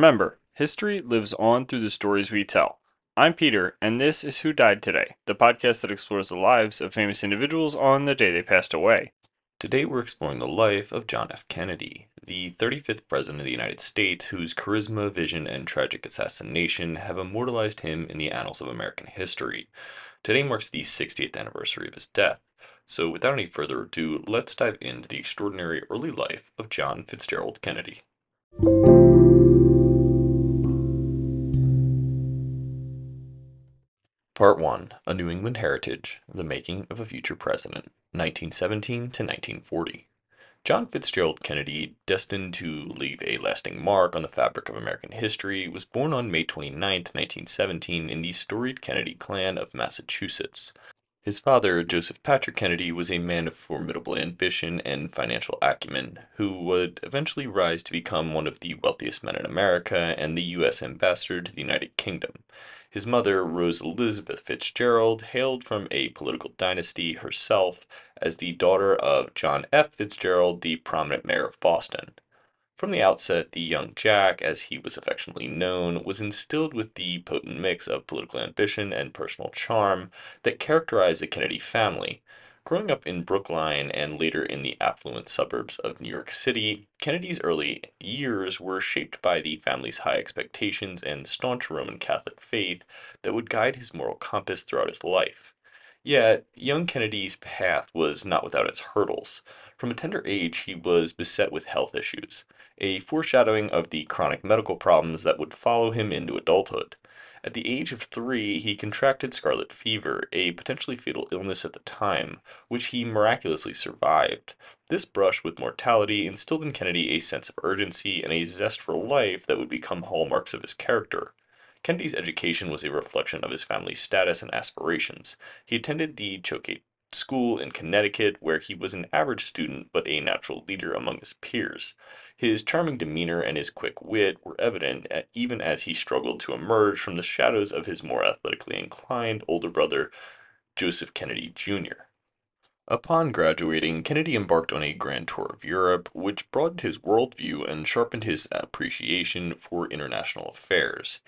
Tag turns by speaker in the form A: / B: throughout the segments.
A: Remember, history lives on through the stories we tell. I'm Peter, and this is Who Died Today, the podcast that explores the lives of famous individuals on the day they passed away.
B: Today we're exploring the life of John F. Kennedy, the 35th President of the United States, whose charisma, vision, and tragic assassination have immortalized him in the annals of American history. Today marks the 60th anniversary of his death. So, without any further ado, let's dive into the extraordinary early life of John Fitzgerald Kennedy. Part 1 A New England Heritage The Making of a Future President, 1917 to 1940. John Fitzgerald Kennedy, destined to leave a lasting mark on the fabric of American history, was born on May 29, 1917, in the storied Kennedy clan of Massachusetts. His father, Joseph Patrick Kennedy, was a man of formidable ambition and financial acumen, who would eventually rise to become one of the wealthiest men in America and the U.S. ambassador to the United Kingdom. His mother, Rose Elizabeth Fitzgerald, hailed from a political dynasty herself as the daughter of John F. Fitzgerald, the prominent mayor of Boston. From the outset, the young Jack, as he was affectionately known, was instilled with the potent mix of political ambition and personal charm that characterized the Kennedy family. Growing up in Brookline and later in the affluent suburbs of New York City, Kennedy's early years were shaped by the family's high expectations and staunch Roman Catholic faith that would guide his moral compass throughout his life. Yet, young Kennedy's path was not without its hurdles. From a tender age, he was beset with health issues, a foreshadowing of the chronic medical problems that would follow him into adulthood. At the age of three, he contracted scarlet fever, a potentially fatal illness at the time, which he miraculously survived. This brush with mortality instilled in Kennedy a sense of urgency and a zest for life that would become hallmarks of his character. Kennedy's education was a reflection of his family's status and aspirations. He attended the Choate School in Connecticut, where he was an average student but a natural leader among his peers. His charming demeanor and his quick wit were evident even as he struggled to emerge from the shadows of his more athletically inclined older brother, Joseph Kennedy Jr. Upon graduating, Kennedy embarked on a grand tour of Europe, which broadened his worldview and sharpened his appreciation for international affairs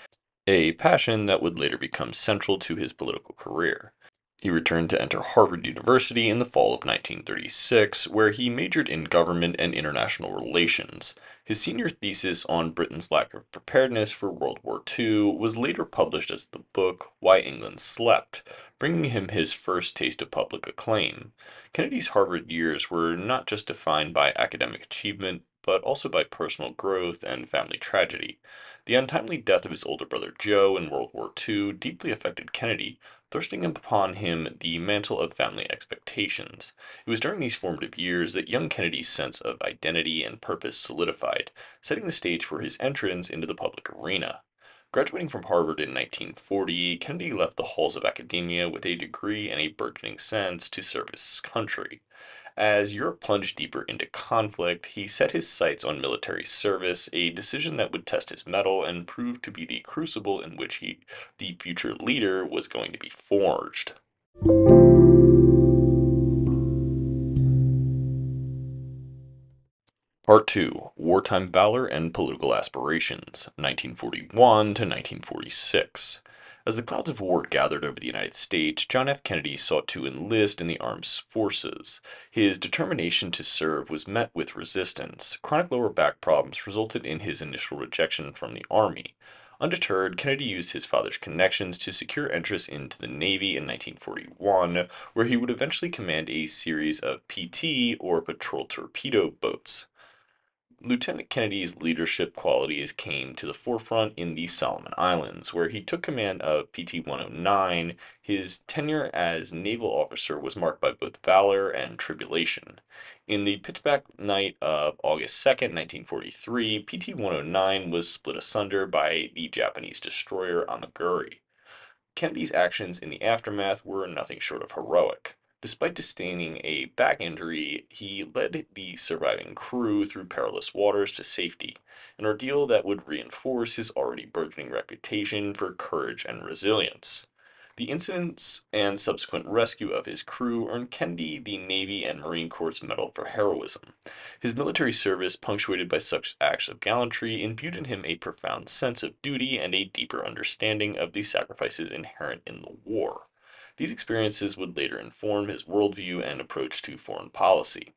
B: a passion that would later become central to his political career. He returned to enter Harvard University in the fall of 1936, where he majored in government and international relations. His senior thesis on Britain's lack of preparedness for World War II was later published as the book Why England Slept, bringing him his first taste of public acclaim. Kennedy's Harvard years were not just defined by academic achievement, but also by personal growth and family tragedy. The untimely death of his older brother Joe in World War II deeply affected Kennedy, thrusting upon him the mantle of family expectations. It was during these formative years that young Kennedy's sense of identity and purpose solidified, setting the stage for his entrance into the public arena. Graduating from Harvard in 1940, Kennedy left the halls of academia with a degree and a burgeoning sense to serve his country. As Europe plunged deeper into conflict, he set his sights on military service, a decision that would test his mettle and prove to be the crucible in which he, the future leader was going to be forged. Part 2 Wartime Valor and Political Aspirations, 1941 to 1946. As the clouds of war gathered over the United States, John F. Kennedy sought to enlist in the armed forces. His determination to serve was met with resistance. Chronic lower back problems resulted in his initial rejection from the Army. Undeterred, Kennedy used his father's connections to secure entrance into the Navy in 1941, where he would eventually command a series of PT or patrol torpedo boats. Lieutenant Kennedy's leadership qualities came to the forefront in the Solomon Islands, where he took command of PT 109. His tenure as naval officer was marked by both valor and tribulation. In the pitchback night of August 2, 1943, PT 109 was split asunder by the Japanese destroyer Amagiri. Kennedy's actions in the aftermath were nothing short of heroic. Despite sustaining a back injury, he led the surviving crew through perilous waters to safety, an ordeal that would reinforce his already burgeoning reputation for courage and resilience. The incidents and subsequent rescue of his crew earned Kennedy the Navy and Marine Corps Medal for heroism. His military service, punctuated by such acts of gallantry, imbued in him a profound sense of duty and a deeper understanding of the sacrifices inherent in the war. These experiences would later inform his worldview and approach to foreign policy.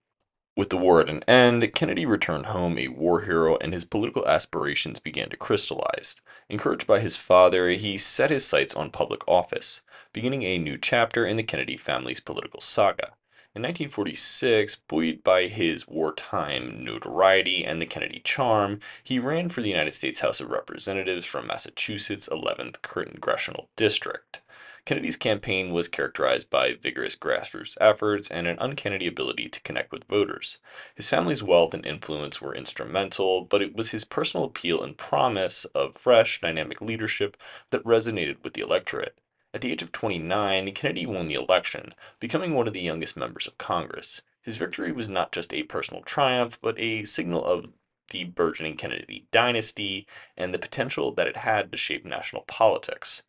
B: With the war at an end, Kennedy returned home a war hero and his political aspirations began to crystallize. Encouraged by his father, he set his sights on public office, beginning a new chapter in the Kennedy family's political saga. In 1946, buoyed by his wartime notoriety and the Kennedy charm, he ran for the United States House of Representatives from Massachusetts' 11th Congressional District. Kennedy's campaign was characterized by vigorous grassroots efforts and an uncanny ability to connect with voters. His family's wealth and influence were instrumental, but it was his personal appeal and promise of fresh, dynamic leadership that resonated with the electorate. At the age of 29, Kennedy won the election, becoming one of the youngest members of Congress. His victory was not just a personal triumph, but a signal of the burgeoning Kennedy dynasty and the potential that it had to shape national politics.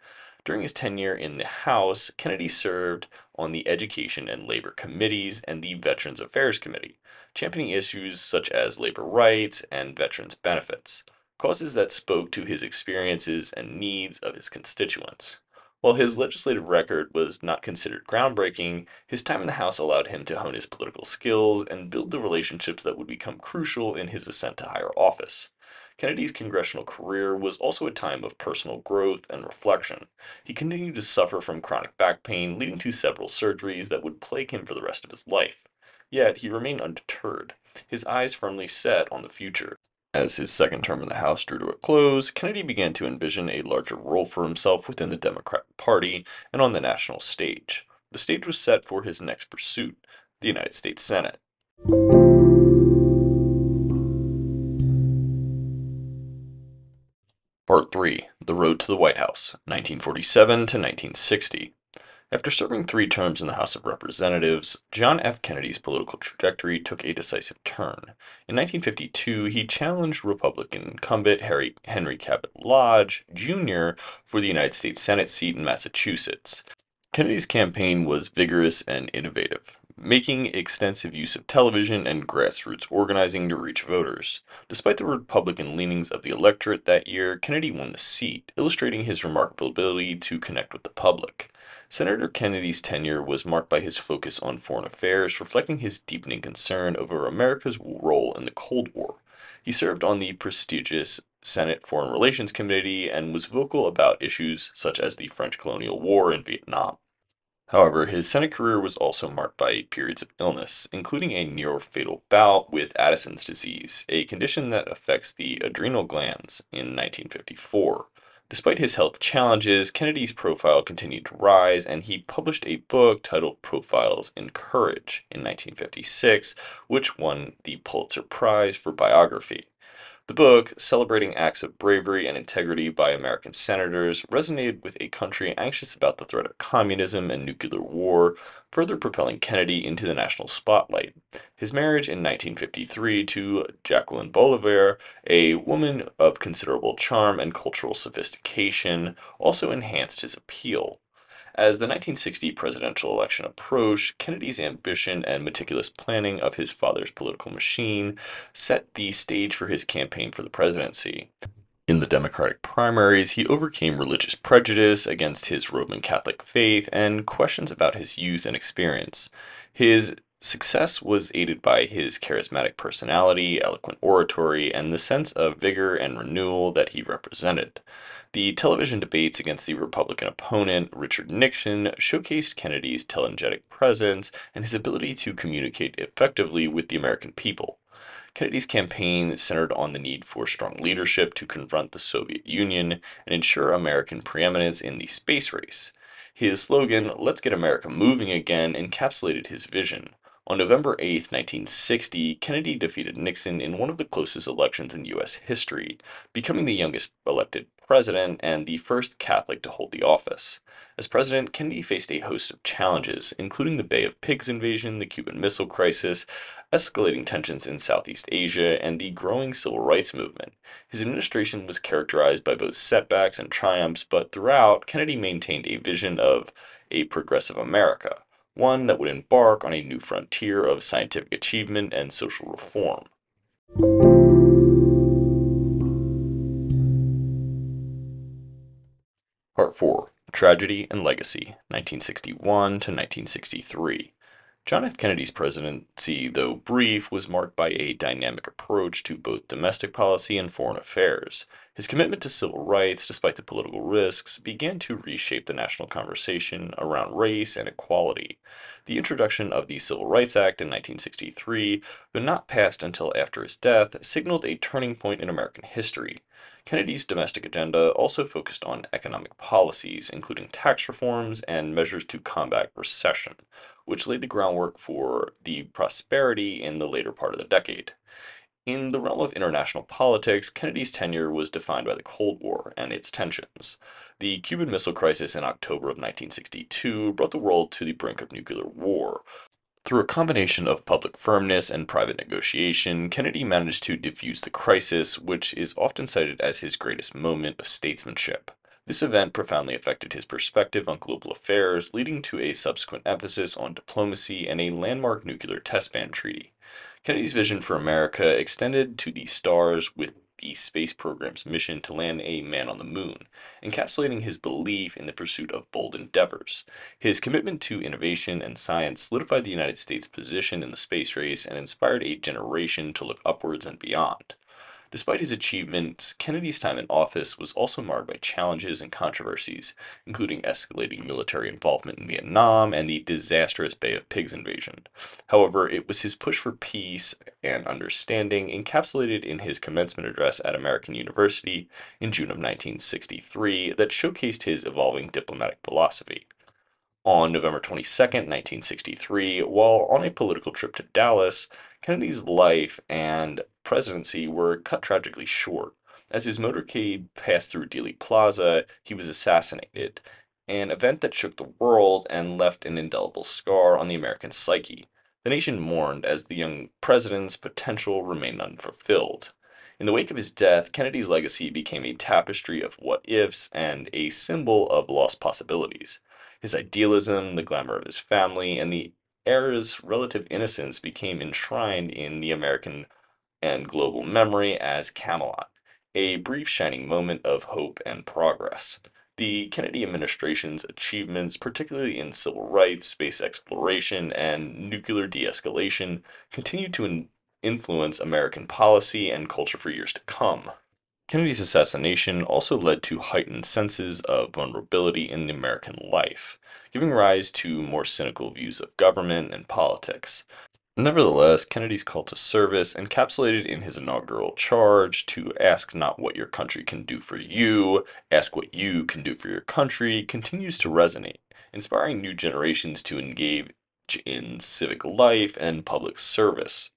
B: During his tenure in the House, Kennedy served on the Education and Labor Committees and the Veterans Affairs Committee, championing issues such as labor rights and veterans benefits, causes that spoke to his experiences and needs of his constituents. While his legislative record was not considered groundbreaking, his time in the House allowed him to hone his political skills and build the relationships that would become crucial in his ascent to higher office. Kennedy's congressional career was also a time of personal growth and reflection. He continued to suffer from chronic back pain, leading to several surgeries that would plague him for the rest of his life. Yet he remained undeterred, his eyes firmly set on the future. As his second term in the House drew to a close, Kennedy began to envision a larger role for himself within the Democratic Party and on the national stage. The stage was set for his next pursuit, the United States Senate. Part 3 The Road to the White House, 1947 to 1960. After serving three terms in the House of Representatives, John F. Kennedy's political trajectory took a decisive turn. In 1952, he challenged Republican incumbent Harry, Henry Cabot Lodge, Jr. for the United States Senate seat in Massachusetts. Kennedy's campaign was vigorous and innovative making extensive use of television and grassroots organizing to reach voters. Despite the Republican leanings of the electorate that year, Kennedy won the seat, illustrating his remarkable ability to connect with the public. Senator Kennedy's tenure was marked by his focus on foreign affairs, reflecting his deepening concern over America's role in the Cold War. He served on the prestigious Senate Foreign Relations Committee and was vocal about issues such as the French colonial war in Vietnam. However, his Senate career was also marked by periods of illness, including a near fatal bout with Addison's disease, a condition that affects the adrenal glands, in 1954. Despite his health challenges, Kennedy's profile continued to rise, and he published a book titled Profiles in Courage in 1956, which won the Pulitzer Prize for biography. The book, celebrating acts of bravery and integrity by American senators, resonated with a country anxious about the threat of communism and nuclear war, further propelling Kennedy into the national spotlight. His marriage in 1953 to Jacqueline Bouvier, a woman of considerable charm and cultural sophistication, also enhanced his appeal. As the 1960 presidential election approached, Kennedy's ambition and meticulous planning of his father's political machine set the stage for his campaign for the presidency. In the Democratic primaries, he overcame religious prejudice against his Roman Catholic faith and questions about his youth and experience. His success was aided by his charismatic personality, eloquent oratory, and the sense of vigor and renewal that he represented. The television debates against the Republican opponent, Richard Nixon, showcased Kennedy's telegenetic presence and his ability to communicate effectively with the American people. Kennedy's campaign centered on the need for strong leadership to confront the Soviet Union and ensure American preeminence in the space race. His slogan, Let's Get America Moving Again, encapsulated his vision. On November 8, 1960, Kennedy defeated Nixon in one of the closest elections in U.S. history, becoming the youngest elected president and the first Catholic to hold the office. As president, Kennedy faced a host of challenges, including the Bay of Pigs invasion, the Cuban Missile Crisis, escalating tensions in Southeast Asia, and the growing civil rights movement. His administration was characterized by both setbacks and triumphs, but throughout, Kennedy maintained a vision of a progressive America, one that would embark on a new frontier of scientific achievement and social reform. Part 4 Tragedy and Legacy, 1961 to 1963. John F. Kennedy's presidency, though brief, was marked by a dynamic approach to both domestic policy and foreign affairs. His commitment to civil rights, despite the political risks, began to reshape the national conversation around race and equality. The introduction of the Civil Rights Act in 1963, though not passed until after his death, signaled a turning point in American history. Kennedy's domestic agenda also focused on economic policies, including tax reforms and measures to combat recession, which laid the groundwork for the prosperity in the later part of the decade. In the realm of international politics, Kennedy's tenure was defined by the Cold War and its tensions. The Cuban Missile Crisis in October of 1962 brought the world to the brink of nuclear war. Through a combination of public firmness and private negotiation, Kennedy managed to defuse the crisis, which is often cited as his greatest moment of statesmanship. This event profoundly affected his perspective on global affairs, leading to a subsequent emphasis on diplomacy and a landmark nuclear test ban treaty. Kennedy's vision for America extended to the stars with the space program's mission to land a man on the moon, encapsulating his belief in the pursuit of bold endeavors. His commitment to innovation and science solidified the United States' position in the space race and inspired a generation to look upwards and beyond. Despite his achievements, Kennedy's time in office was also marred by challenges and controversies, including escalating military involvement in Vietnam and the disastrous Bay of Pigs invasion. However, it was his push for peace and understanding, encapsulated in his commencement address at American University in June of 1963, that showcased his evolving diplomatic philosophy. On November 22, 1963, while on a political trip to Dallas, Kennedy's life and presidency were cut tragically short. As his motorcade passed through Dealey Plaza, he was assassinated, an event that shook the world and left an indelible scar on the American psyche. The nation mourned as the young president's potential remained unfulfilled. In the wake of his death, Kennedy's legacy became a tapestry of what ifs and a symbol of lost possibilities. His idealism, the glamour of his family, and the era's relative innocence became enshrined in the American and global memory as Camelot, a brief shining moment of hope and progress. The Kennedy administration's achievements, particularly in civil rights, space exploration, and nuclear de escalation, continue to in- influence American policy and culture for years to come. Kennedy's assassination also led to heightened senses of vulnerability in the American life, giving rise to more cynical views of government and politics. Nevertheless, Kennedy's call to service, encapsulated in his inaugural charge to ask not what your country can do for you, ask what you can do for your country, continues to resonate, inspiring new generations to engage in civic life and public service.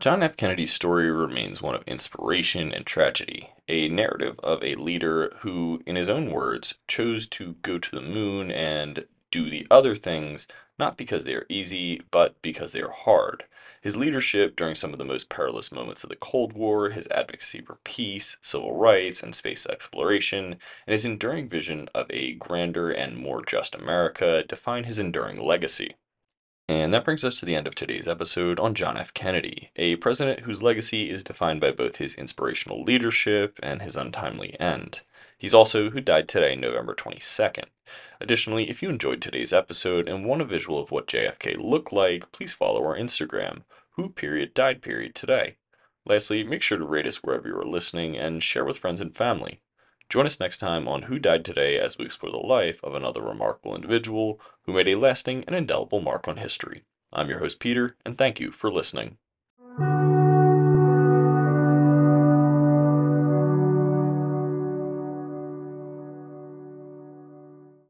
B: John F. Kennedy's story remains one of inspiration and tragedy, a narrative of a leader who, in his own words, chose to go to the moon and do the other things not because they are easy, but because they are hard. His leadership during some of the most perilous moments of the Cold War, his advocacy for peace, civil rights, and space exploration, and his enduring vision of a grander and more just America define his enduring legacy. And that brings us to the end of today's episode on John F. Kennedy, a president whose legacy is defined by both his inspirational leadership and his untimely end. He's also who died today, November 22nd. Additionally, if you enjoyed today's episode and want a visual of what JFK looked like, please follow our Instagram, who period died period today. Lastly, make sure to rate us wherever you are listening and share with friends and family. Join us next time on Who Died Today as we explore the life of another remarkable individual who made a lasting and indelible mark on history. I'm your host, Peter, and thank you for listening.